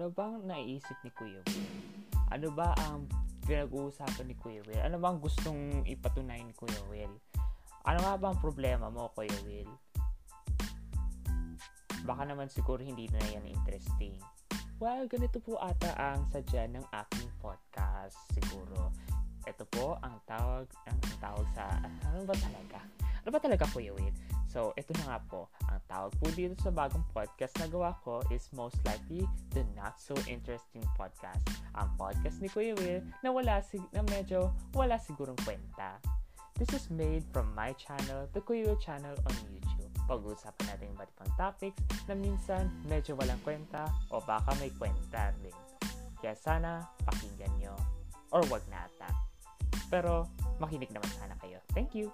ano bang naiisip ni Kuya Will? Ano ba ang pinag-uusapan ni Kuya Will? Ano bang gustong ipatunayan ni Kuya Will? Ano nga ba ang problema mo, Kuya Will? Baka naman siguro hindi na yan interesting. Well, ganito po ata ang sadya ng aking podcast siguro. Ito po ang tawag, ang tawag sa, ano ba talaga? Ano ba talaga Kuya Will? So, ito na nga po. Ang tawag po dito sa bagong podcast na gawa ko is most likely the not so interesting podcast. Ang podcast ni Kuya Will na wala sig na medyo wala sigurong kwenta. This is made from my channel, the Kuya Will channel on YouTube. Pag-uusapan natin iba't ibang topics na minsan medyo walang kwenta o baka may kwenta rin. Kaya sana pakinggan nyo or wag na ata. Pero makinig naman sana kayo. Thank you!